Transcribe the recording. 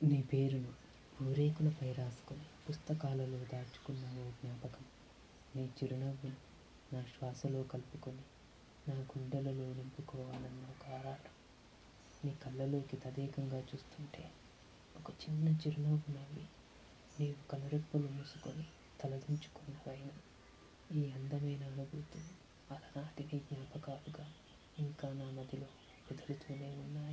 నీ పేరును ఊరేకులపై రాసుకొని పుస్తకాలలో దాచుకున్న ఓ జ్ఞాపకం. నీ చిరునవ్వును నా శ్వాసలో కలుపుకొని నా గుండెలలో నింపుకోవాలన్న ఒక ఆరాటం. నీ కళ్ళలోకి తదేకంగా చూస్తుంటే ఒక చిన్న చిరునవ్వు నవ్వి నీవు కనురెప్పలు మూసుకొని తలదించుకున్నవైన ఈ అందమైన అనుభూతులు అలనాటి నీ జ్ఞాపకాలుగా ఇంకా నా మదిలో మెదులుతూనే ఉన్నాయి.